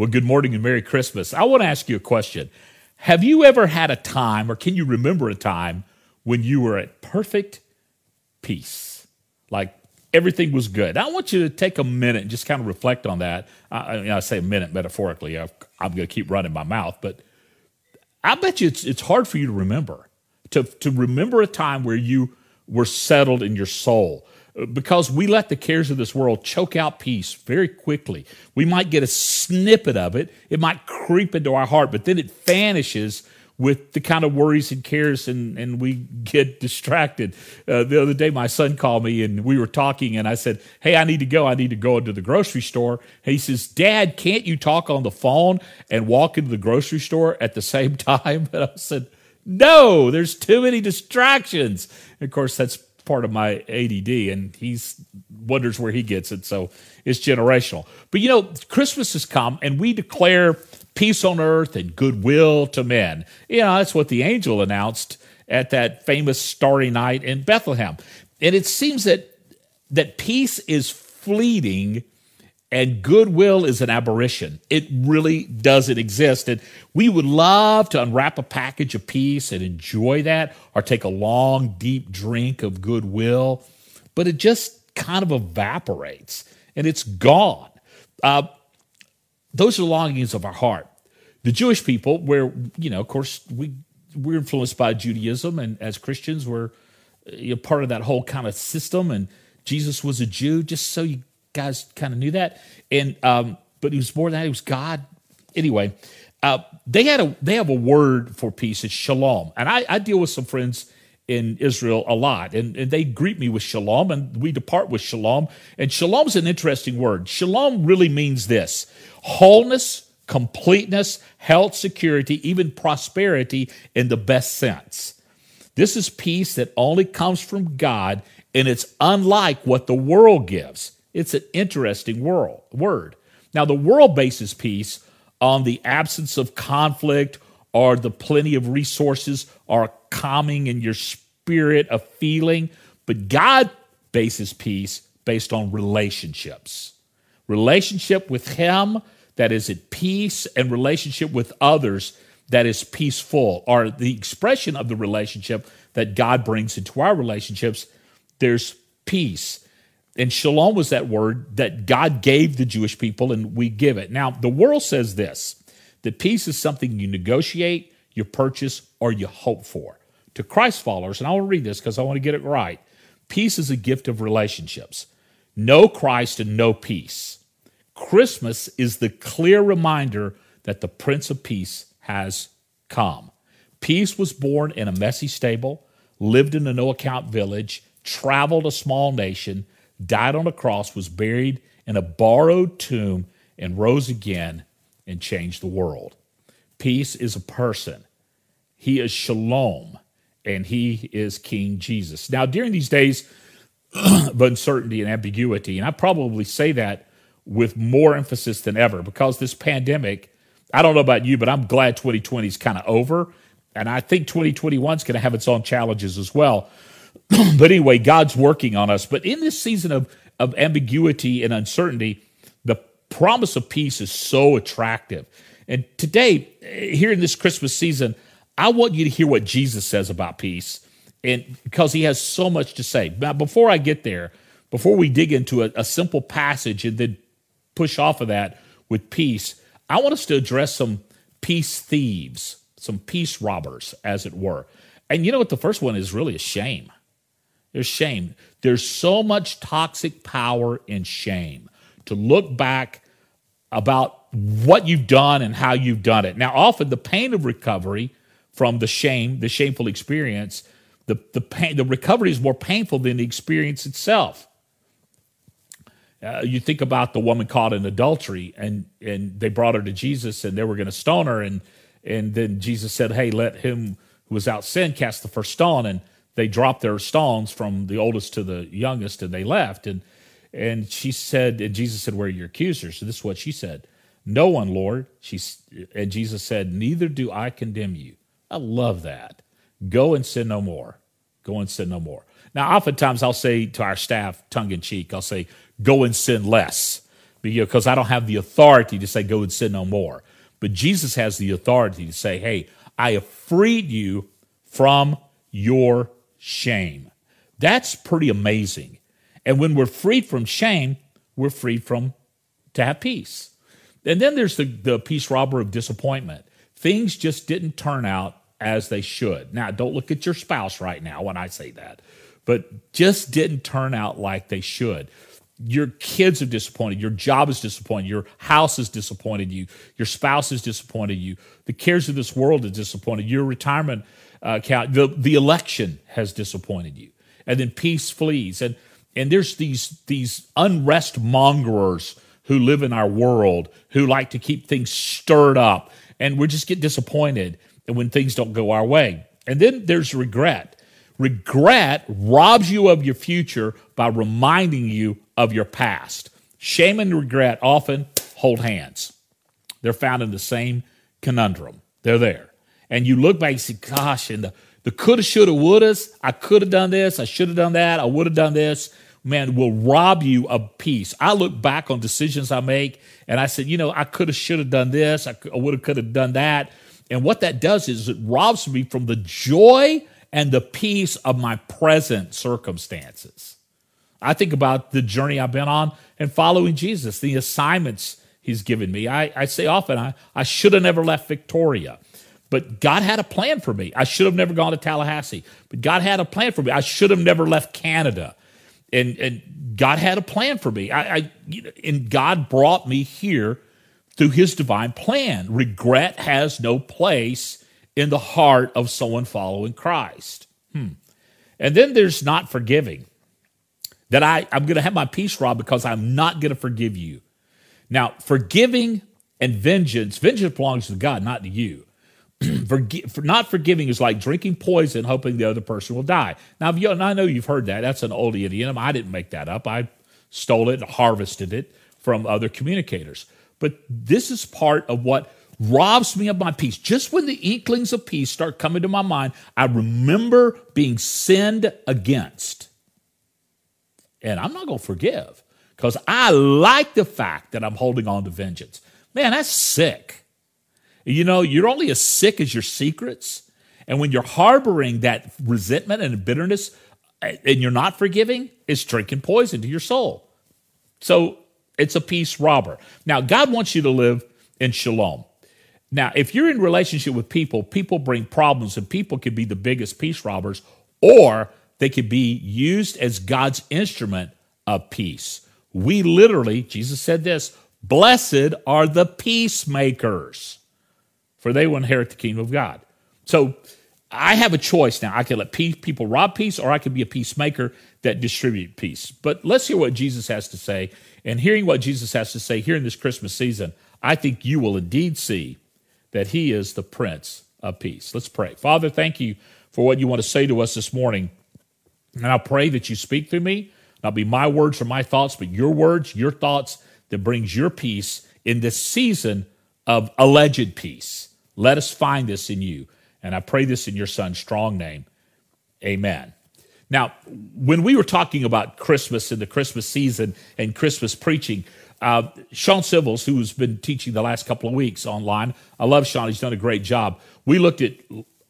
Well, good morning and Merry Christmas. I want to ask you a question. Have you ever had a time, or can you remember a time, when you were at perfect peace? Like everything was good. I want you to take a minute and just kind of reflect on that. I, I say a minute metaphorically. i am going to keep running my mouth, but I bet you it's, it's hard for you to remember. To, to remember a time where you were settled in your soul because we let the cares of this world choke out peace very quickly. We might get a snippet of it, it might creep into our heart, but then it vanishes with the kind of worries and cares, and, and we get distracted. Uh, the other day, my son called me and we were talking, and I said, Hey, I need to go. I need to go into the grocery store. And he says, Dad, can't you talk on the phone and walk into the grocery store at the same time? And I said, No, there's too many distractions. And of course, that's part of my ADD, and he's wonders where he gets it. So it's generational. But you know, Christmas has come, and we declare peace on earth and goodwill to men. You know, that's what the angel announced at that famous starry night in Bethlehem. And it seems that that peace is fleeting and goodwill is an aberration. It really doesn't exist. And we would love to unwrap a package of peace and enjoy that or take a long, deep drink of goodwill, but it just kind of evaporates and it's gone. Uh, those are longings of our heart. The Jewish people, where, you know, of course, we, we're influenced by Judaism, and as Christians, we're you know, part of that whole kind of system. And Jesus was a Jew, just so you guys kind of knew that. And um, but it was more than that. It was God. Anyway, uh, they had a they have a word for peace. It's shalom. And I, I deal with some friends in Israel a lot, and, and they greet me with shalom, and we depart with shalom. And shalom is an interesting word. Shalom really means this: wholeness, completeness, health, security, even prosperity in the best sense. This is peace that only comes from God, and it's unlike what the world gives. It's an interesting world, word. Now, the world bases peace on the absence of conflict or the plenty of resources or calming in your spirit of feeling, but God bases peace based on relationships. Relationship with Him that is at peace, and relationship with others that is peaceful, or the expression of the relationship that God brings into our relationships. There's peace. And shalom was that word that God gave the Jewish people, and we give it. Now, the world says this that peace is something you negotiate, you purchase, or you hope for. To Christ followers, and I will read this because I want to get it right peace is a gift of relationships. No Christ and no peace. Christmas is the clear reminder that the Prince of Peace has come. Peace was born in a messy stable, lived in a no account village, traveled a small nation died on a cross, was buried in a borrowed tomb, and rose again and changed the world. Peace is a person. He is shalom, and he is King Jesus. Now, during these days of uncertainty and ambiguity, and I probably say that with more emphasis than ever because this pandemic, I don't know about you, but I'm glad 2020 is kind of over. And I think 2021 is going to have its own challenges as well. but anyway, God's working on us. But in this season of, of ambiguity and uncertainty, the promise of peace is so attractive. And today, eh, here in this Christmas season, I want you to hear what Jesus says about peace, and because he has so much to say. Now, before I get there, before we dig into a, a simple passage and then push off of that with peace, I want us to address some peace thieves, some peace robbers, as it were. And you know what? The first one is really a shame. There's shame. There's so much toxic power in shame to look back about what you've done and how you've done it. Now, often the pain of recovery from the shame, the shameful experience, the, the pain, the recovery is more painful than the experience itself. Uh, you think about the woman caught in adultery, and and they brought her to Jesus, and they were going to stone her, and and then Jesus said, "Hey, let him who was out sin cast the first stone." And they dropped their stones from the oldest to the youngest and they left. And and she said, and Jesus said, Where are your accusers? So this is what she said. No one, Lord. She and Jesus said, Neither do I condemn you. I love that. Go and sin no more. Go and sin no more. Now, oftentimes I'll say to our staff, tongue in cheek, I'll say, Go and sin less. because I don't have the authority to say, go and sin no more. But Jesus has the authority to say, hey, I have freed you from your shame. That's pretty amazing. And when we're freed from shame, we're freed from to have peace. And then there's the, the peace robber of disappointment. Things just didn't turn out as they should. Now, don't look at your spouse right now when I say that, but just didn't turn out like they should. Your kids are disappointed. Your job is disappointed. Your house has disappointed you. Your spouse has disappointed you. The cares of this world have disappointed your retirement uh, account. The, the election has disappointed you. And then peace flees. And, and there's these, these unrest mongerers who live in our world who like to keep things stirred up and we just get disappointed when things don't go our way. And then there's regret. Regret robs you of your future by reminding you of your past. Shame and regret often hold hands. They're found in the same conundrum. They're there. And you look back and say, gosh, and the, the coulda, shoulda, wouldas, I could have done this, I should have done that, I would have done this, man, will rob you of peace. I look back on decisions I make and I said, you know, I could have, should have done this, I would have, could have done that. And what that does is it robs me from the joy and the peace of my present circumstances. I think about the journey I've been on and following Jesus, the assignments he's given me. I, I say often, I, I should have never left Victoria, but God had a plan for me. I should have never gone to Tallahassee, but God had a plan for me. I should have never left Canada. And, and God had a plan for me. I, I and God brought me here through his divine plan. Regret has no place in the heart of someone following Christ. Hmm. And then there's not forgiving. That I, I'm going to have my peace robbed because I'm not going to forgive you. Now, forgiving and vengeance, vengeance belongs to God, not to you. Forgi- for not forgiving is like drinking poison, hoping the other person will die. Now, you, I know you've heard that. That's an old idiom. I didn't make that up. I stole it and harvested it from other communicators. But this is part of what robs me of my peace. Just when the inklings of peace start coming to my mind, I remember being sinned against. And I'm not going to forgive because I like the fact that I'm holding on to vengeance. Man, that's sick. You know, you're only as sick as your secrets. And when you're harboring that resentment and bitterness eh, and you're not forgiving, it's drinking poison to your soul. So it's a peace robber. Now, God wants you to live in shalom. Now, if you're in relationship with people, people bring problems, and people can be the biggest peace robbers, or they could be used as God's instrument of peace. We literally, Jesus said this, blessed are the peacemakers, for they will inherit the kingdom of God. So I have a choice now. I can let people rob peace, or I can be a peacemaker that distribute peace. But let's hear what Jesus has to say and hearing what Jesus has to say here in this Christmas season, I think you will indeed see that he is the Prince of Peace. Let's pray. Father, thank you for what you want to say to us this morning. And I pray that you speak through me, not be my words or my thoughts, but your words, your thoughts that brings your peace in this season of alleged peace. Let us find this in you. And I pray this in your son's strong name. Amen. Now, when we were talking about Christmas and the Christmas season and Christmas preaching, uh, Sean Civils, who's been teaching the last couple of weeks online, I love Sean, he's done a great job. We looked at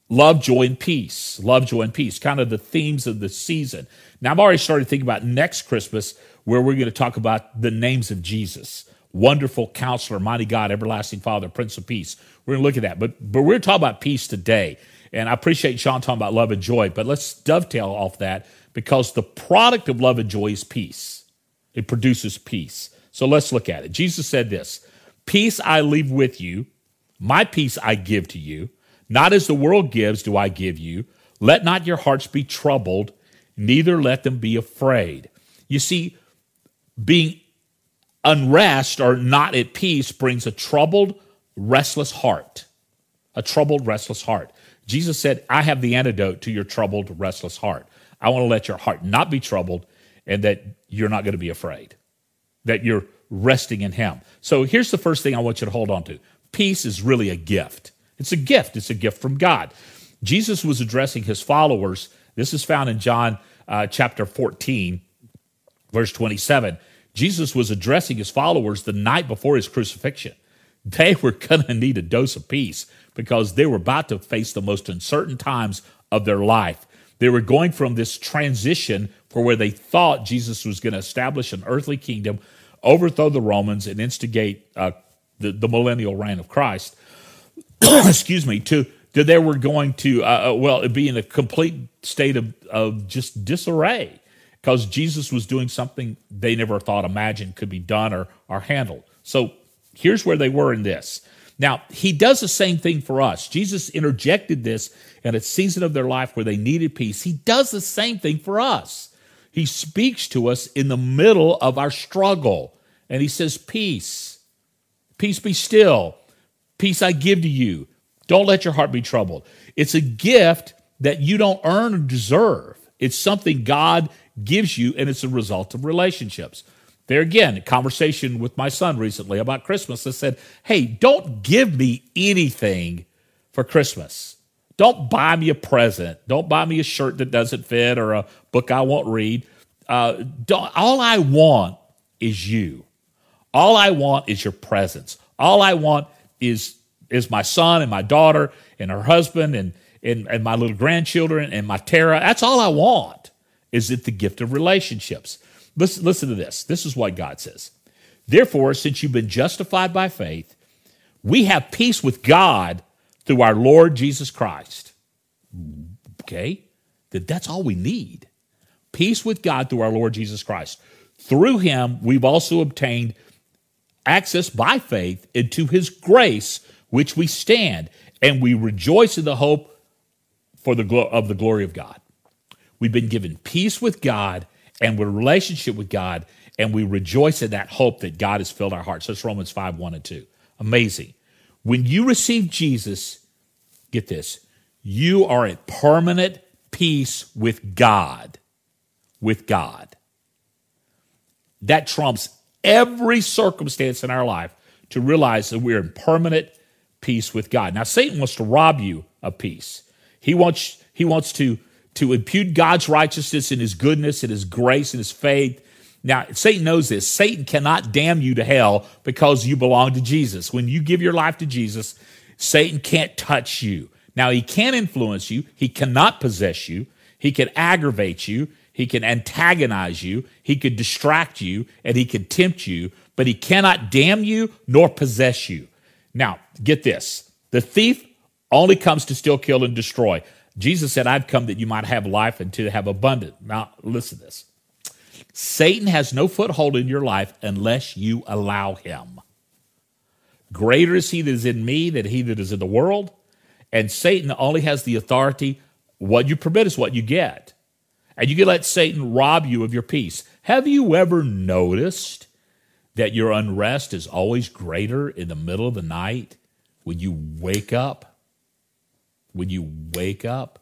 love, joy, and peace. Love, joy, and peace, kind of the themes of the season. Now, I've already started thinking about next Christmas, where we're going to talk about the names of Jesus wonderful counselor, mighty God, everlasting Father, Prince of Peace. We're going to look at that. But, but we're talking about peace today. And I appreciate Sean talking about love and joy, but let's dovetail off that because the product of love and joy is peace. It produces peace. So let's look at it. Jesus said this Peace I leave with you, my peace I give to you. Not as the world gives, do I give you. Let not your hearts be troubled, neither let them be afraid. You see, being unrest or not at peace brings a troubled, restless heart. A troubled, restless heart. Jesus said, I have the antidote to your troubled, restless heart. I want to let your heart not be troubled and that you're not going to be afraid, that you're resting in Him. So here's the first thing I want you to hold on to peace is really a gift. It's a gift, it's a gift from God. Jesus was addressing his followers. This is found in John uh, chapter 14, verse 27. Jesus was addressing his followers the night before his crucifixion. They were going to need a dose of peace because they were about to face the most uncertain times of their life. They were going from this transition for where they thought Jesus was going to establish an earthly kingdom, overthrow the Romans, and instigate uh, the, the millennial reign of Christ. Excuse me, to that they were going to, uh, uh, well, be in a complete state of, of just disarray because Jesus was doing something they never thought imagined could be done or, or handled. So here's where they were in this. Now, he does the same thing for us. Jesus interjected this in a season of their life where they needed peace. He does the same thing for us. He speaks to us in the middle of our struggle and he says, Peace, peace be still, peace I give to you. Don't let your heart be troubled. It's a gift that you don't earn or deserve. It's something God gives you, and it's a result of relationships. There again, a conversation with my son recently about Christmas. I said, Hey, don't give me anything for Christmas. Don't buy me a present. Don't buy me a shirt that doesn't fit or a book I won't read. Uh, all I want is you. All I want is your presence. All I want is is my son and my daughter and her husband and, and, and my little grandchildren and my Tara. That's all I want. Is it the gift of relationships? Listen, listen to this. This is what God says. Therefore, since you've been justified by faith, we have peace with God through our Lord Jesus Christ. Okay? That that's all we need. Peace with God through our Lord Jesus Christ. Through him, we've also obtained access by faith into his grace which we stand, and we rejoice in the hope for the glo- of the glory of God. We've been given peace with God and with relationship with God, and we rejoice in that hope that God has filled our hearts. That's Romans 5 1 and 2. Amazing. When you receive Jesus, get this, you are at permanent peace with God. With God. That trumps every circumstance in our life to realize that we're in permanent peace with God. Now, Satan wants to rob you of peace. He wants, he wants to, to impute God's righteousness and his goodness and his grace and his faith. Now, Satan knows this. Satan cannot damn you to hell because you belong to Jesus. When you give your life to Jesus, Satan can't touch you. Now, he can influence you, he cannot possess you, he can aggravate you, he can antagonize you, he could distract you, and he can tempt you, but he cannot damn you nor possess you. Now, get this the thief only comes to steal, kill, and destroy. Jesus said, I've come that you might have life and to have abundant. Now, listen to this Satan has no foothold in your life unless you allow him. Greater is he that is in me than he that is in the world. And Satan only has the authority. What you permit is what you get. And you can let Satan rob you of your peace. Have you ever noticed that your unrest is always greater in the middle of the night when you wake up. When you wake up.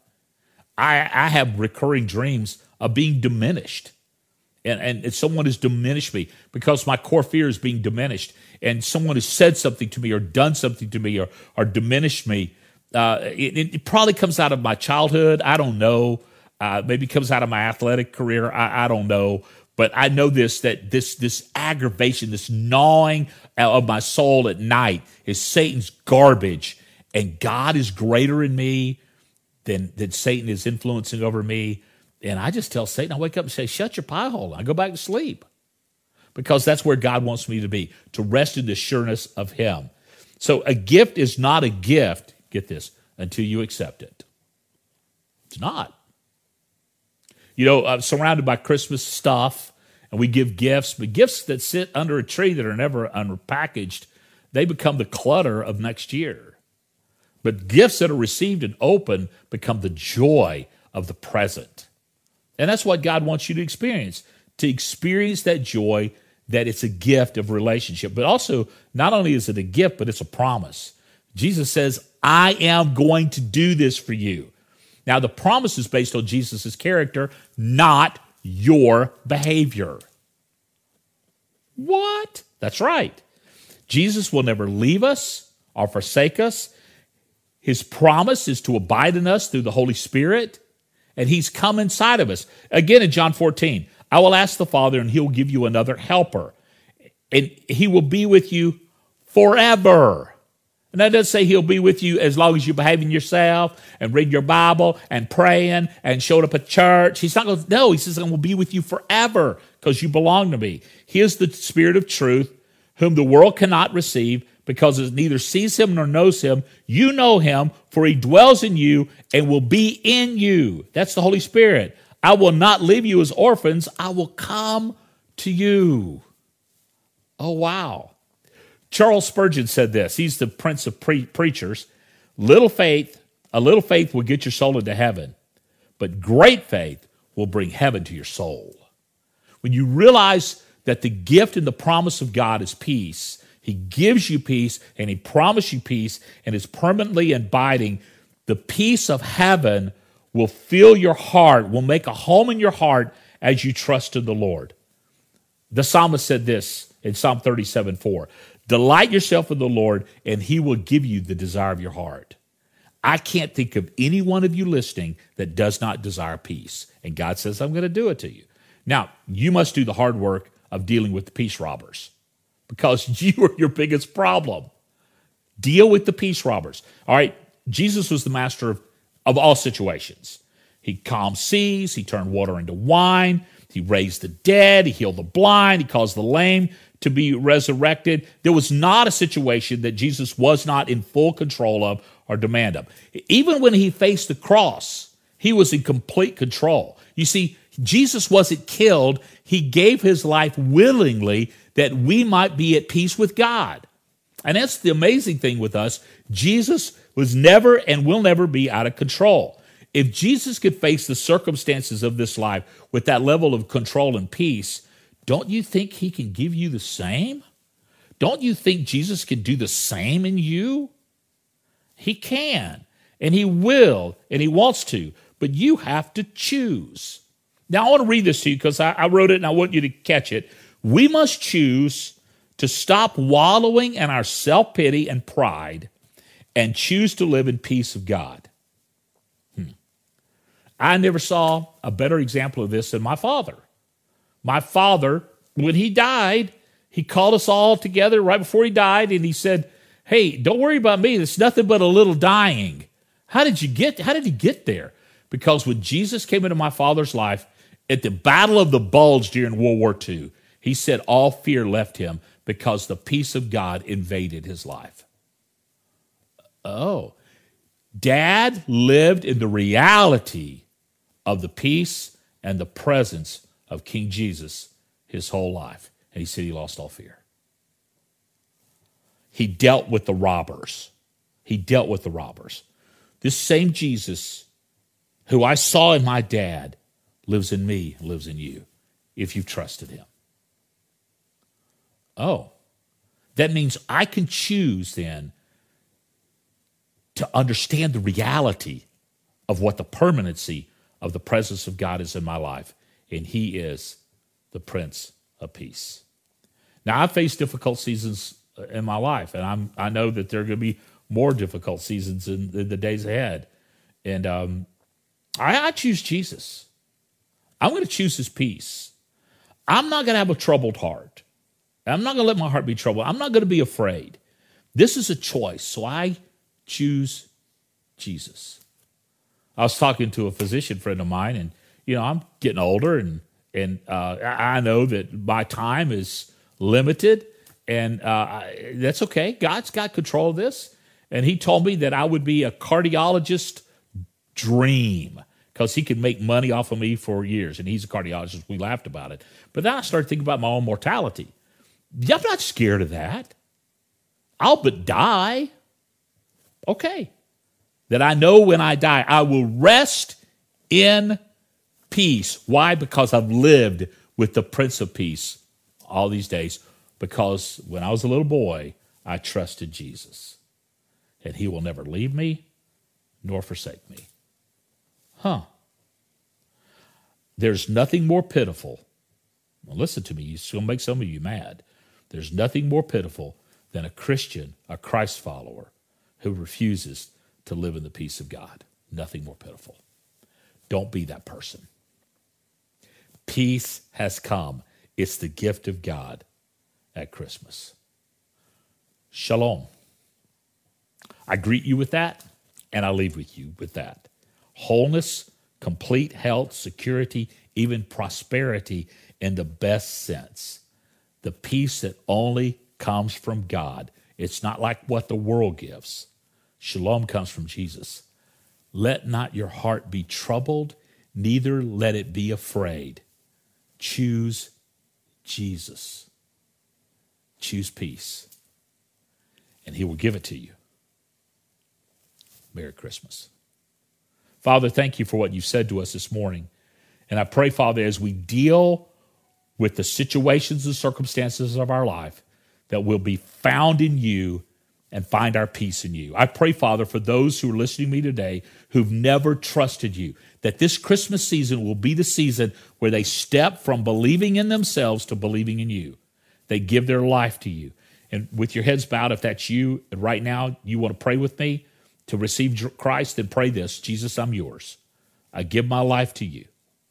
I, I have recurring dreams of being diminished. And, and someone has diminished me because my core fear is being diminished. And someone has said something to me or done something to me or, or diminished me. Uh, it, it, probably comes out of my childhood. I don't know. Uh, maybe comes out of my athletic career. I, I don't know. But I know this that this this aggravation, this gnawing of my soul at night is Satan's garbage. And God is greater in me than, than Satan is influencing over me. And I just tell Satan, I wake up and say, shut your pie hole. I go back to sleep. Because that's where God wants me to be, to rest in the sureness of Him. So a gift is not a gift, get this, until you accept it. It's not. You know, I'm surrounded by Christmas stuff and we give gifts, but gifts that sit under a tree that are never unpackaged, they become the clutter of next year. But gifts that are received and open become the joy of the present. And that's what God wants you to experience to experience that joy that it's a gift of relationship. But also, not only is it a gift, but it's a promise. Jesus says, I am going to do this for you. Now, the promise is based on Jesus' character, not your behavior. What? That's right. Jesus will never leave us or forsake us. His promise is to abide in us through the Holy Spirit, and He's come inside of us. Again in John 14, I will ask the Father, and he'll give you another helper, and he will be with you forever. And that doesn't say he'll be with you as long as you're behaving yourself and reading your Bible and praying and showing up at church. He's not going to, no, he says, I will be with you forever because you belong to me. He is the Spirit of truth, whom the world cannot receive because it neither sees him nor knows him. You know him, for he dwells in you and will be in you. That's the Holy Spirit. I will not leave you as orphans, I will come to you. Oh, wow. Charles Spurgeon said this. He's the prince of pre- preachers. Little faith, a little faith will get your soul into heaven, but great faith will bring heaven to your soul. When you realize that the gift and the promise of God is peace, He gives you peace and He promises you peace and is permanently abiding, the peace of heaven will fill your heart, will make a home in your heart as you trust in the Lord. The psalmist said this in Psalm 37 4 Delight yourself in the Lord, and he will give you the desire of your heart. I can't think of any one of you listening that does not desire peace. And God says, I'm going to do it to you. Now, you must do the hard work of dealing with the peace robbers because you are your biggest problem. Deal with the peace robbers. All right, Jesus was the master of, of all situations. He calmed seas, he turned water into wine, he raised the dead, he healed the blind, he caused the lame to be resurrected. There was not a situation that Jesus was not in full control of or demand of. Even when he faced the cross, he was in complete control. You see, Jesus wasn't killed, he gave his life willingly that we might be at peace with God. And that's the amazing thing with us. Jesus was never and will never be out of control. If Jesus could face the circumstances of this life with that level of control and peace, don't you think he can give you the same? Don't you think Jesus can do the same in you? He can, and he will, and he wants to, but you have to choose. Now, I want to read this to you because I, I wrote it and I want you to catch it. We must choose to stop wallowing in our self pity and pride and choose to live in peace of God. Hmm. I never saw a better example of this than my father. My father, when he died, he called us all together right before he died and he said, Hey, don't worry about me. It's nothing but a little dying. How did you get how did he get there? Because when Jesus came into my father's life at the Battle of the Bulge during World War II, he said all fear left him because the peace of God invaded his life. Oh, dad lived in the reality of the peace and the presence of King Jesus his whole life. And he said he lost all fear. He dealt with the robbers. He dealt with the robbers. This same Jesus who I saw in my dad lives in me, lives in you, if you've trusted him. Oh, that means I can choose then to understand the reality of what the permanency of the presence of God is in my life and he is the Prince of Peace. Now, I've faced difficult seasons uh, in my life, and I'm, I know that there are going to be more difficult seasons in, in the days ahead. And um, I, I choose Jesus. I'm going to choose his peace. I'm not going to have a troubled heart. I'm not going to let my heart be troubled. I'm not going to be afraid. This is a choice, so I choose Jesus. I was talking to a physician friend of mine, and you know, I'm getting older and and uh, I know that my time is limited, and uh, that's okay. God's got control of this, and He told me that I would be a cardiologist dream because He could make money off of me for years, and He's a cardiologist. We laughed about it, but then I started thinking about my own mortality. I'm not scared of that. I'll but die. Okay. That I know when I die, I will rest in peace. Why? Because I've lived with the Prince of Peace all these days. Because when I was a little boy, I trusted Jesus. And he will never leave me nor forsake me. Huh. There's nothing more pitiful. Well, listen to me, it's going to make some of you mad. There's nothing more pitiful than a Christian, a Christ follower, who refuses to live in the peace of God. Nothing more pitiful. Don't be that person. Peace has come. It's the gift of God at Christmas. Shalom. I greet you with that, and I leave with you with that. Wholeness, complete health, security, even prosperity in the best sense. The peace that only comes from God. It's not like what the world gives. Shalom comes from Jesus. Let not your heart be troubled, neither let it be afraid. Choose Jesus. Choose peace, and He will give it to you. Merry Christmas. Father, thank you for what you said to us this morning. And I pray, Father, as we deal with the situations and circumstances of our life, that we'll be found in you and find our peace in you. I pray, Father, for those who are listening to me today who've never trusted you, that this Christmas season will be the season where they step from believing in themselves to believing in you. They give their life to you. And with your heads bowed, if that's you, and right now you want to pray with me to receive Christ, then pray this Jesus, I'm yours. I give my life to you.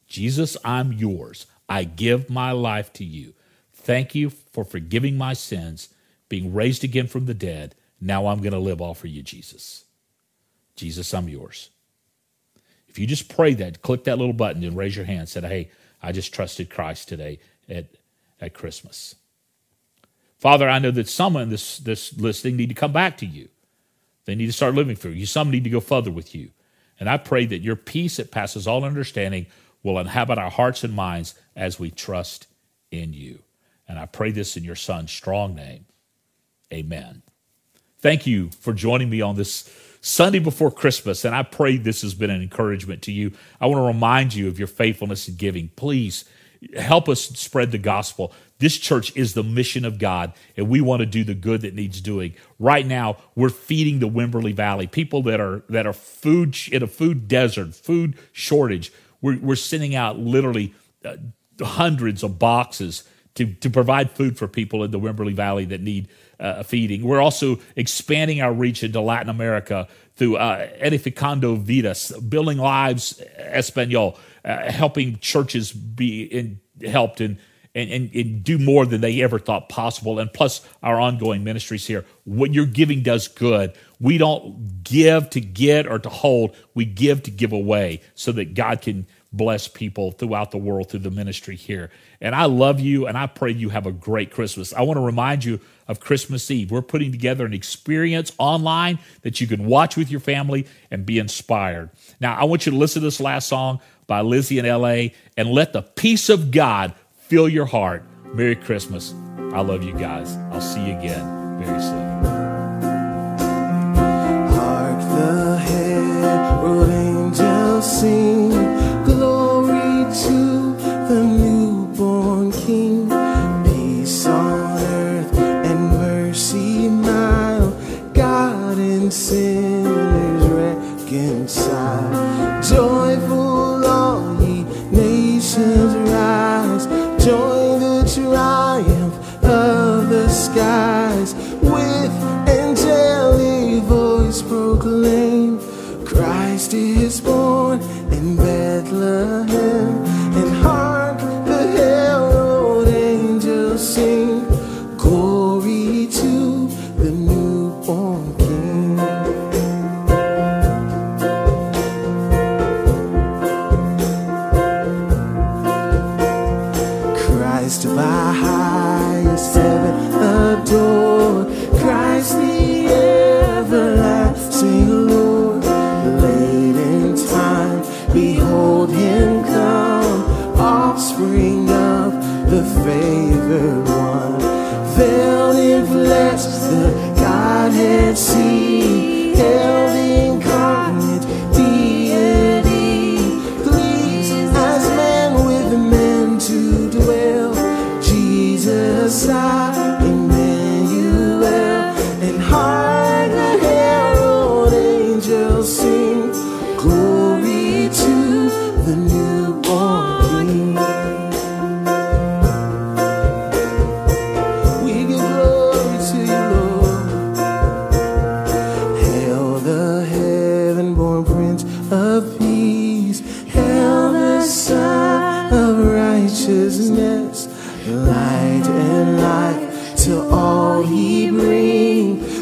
Jesus, I'm yours. I give my life to you. Thank you for forgiving my sins, being raised again from the dead. Now I'm going to live all for you, Jesus. Jesus, I'm yours. If you just pray that, click that little button and raise your hand, and said, Hey, I just trusted Christ today at, at Christmas. Father, I know that some in this, this listening need to come back to you. They need to start living for you. Some need to go further with you. And I pray that your peace that passes all understanding will inhabit our hearts and minds as we trust in you. And I pray this in your son's strong name. Amen. Thank you for joining me on this Sunday before Christmas, and I pray this has been an encouragement to you. I want to remind you of your faithfulness in giving. Please help us spread the gospel. This church is the mission of God, and we want to do the good that needs doing. Right now, we're feeding the Wimberley Valley. People that are that are food in a food desert, food shortage. We're, we're sending out literally uh, hundreds of boxes to, to provide food for people in the Wimberley Valley that need uh, feeding. We're also expanding our reach into Latin America through uh, Edificando Vidas, building lives Espanol, uh, helping churches be in, helped and, and, and, and do more than they ever thought possible. And plus our ongoing ministries here. What your giving does good. We don't give to get or to hold. We give to give away so that God can – bless people throughout the world through the ministry here. And I love you and I pray you have a great Christmas. I want to remind you of Christmas Eve. We're putting together an experience online that you can watch with your family and be inspired. Now, I want you to listen to this last song by Lizzie in LA and let the peace of God fill your heart. Merry Christmas. I love you guys. I'll see you again very soon. Hark the herald angels sing Joyful all ye nations rise. Join the triumph of the skies. With angelic voice proclaim Christ is born in Bethlehem. Favored one. to all he brings.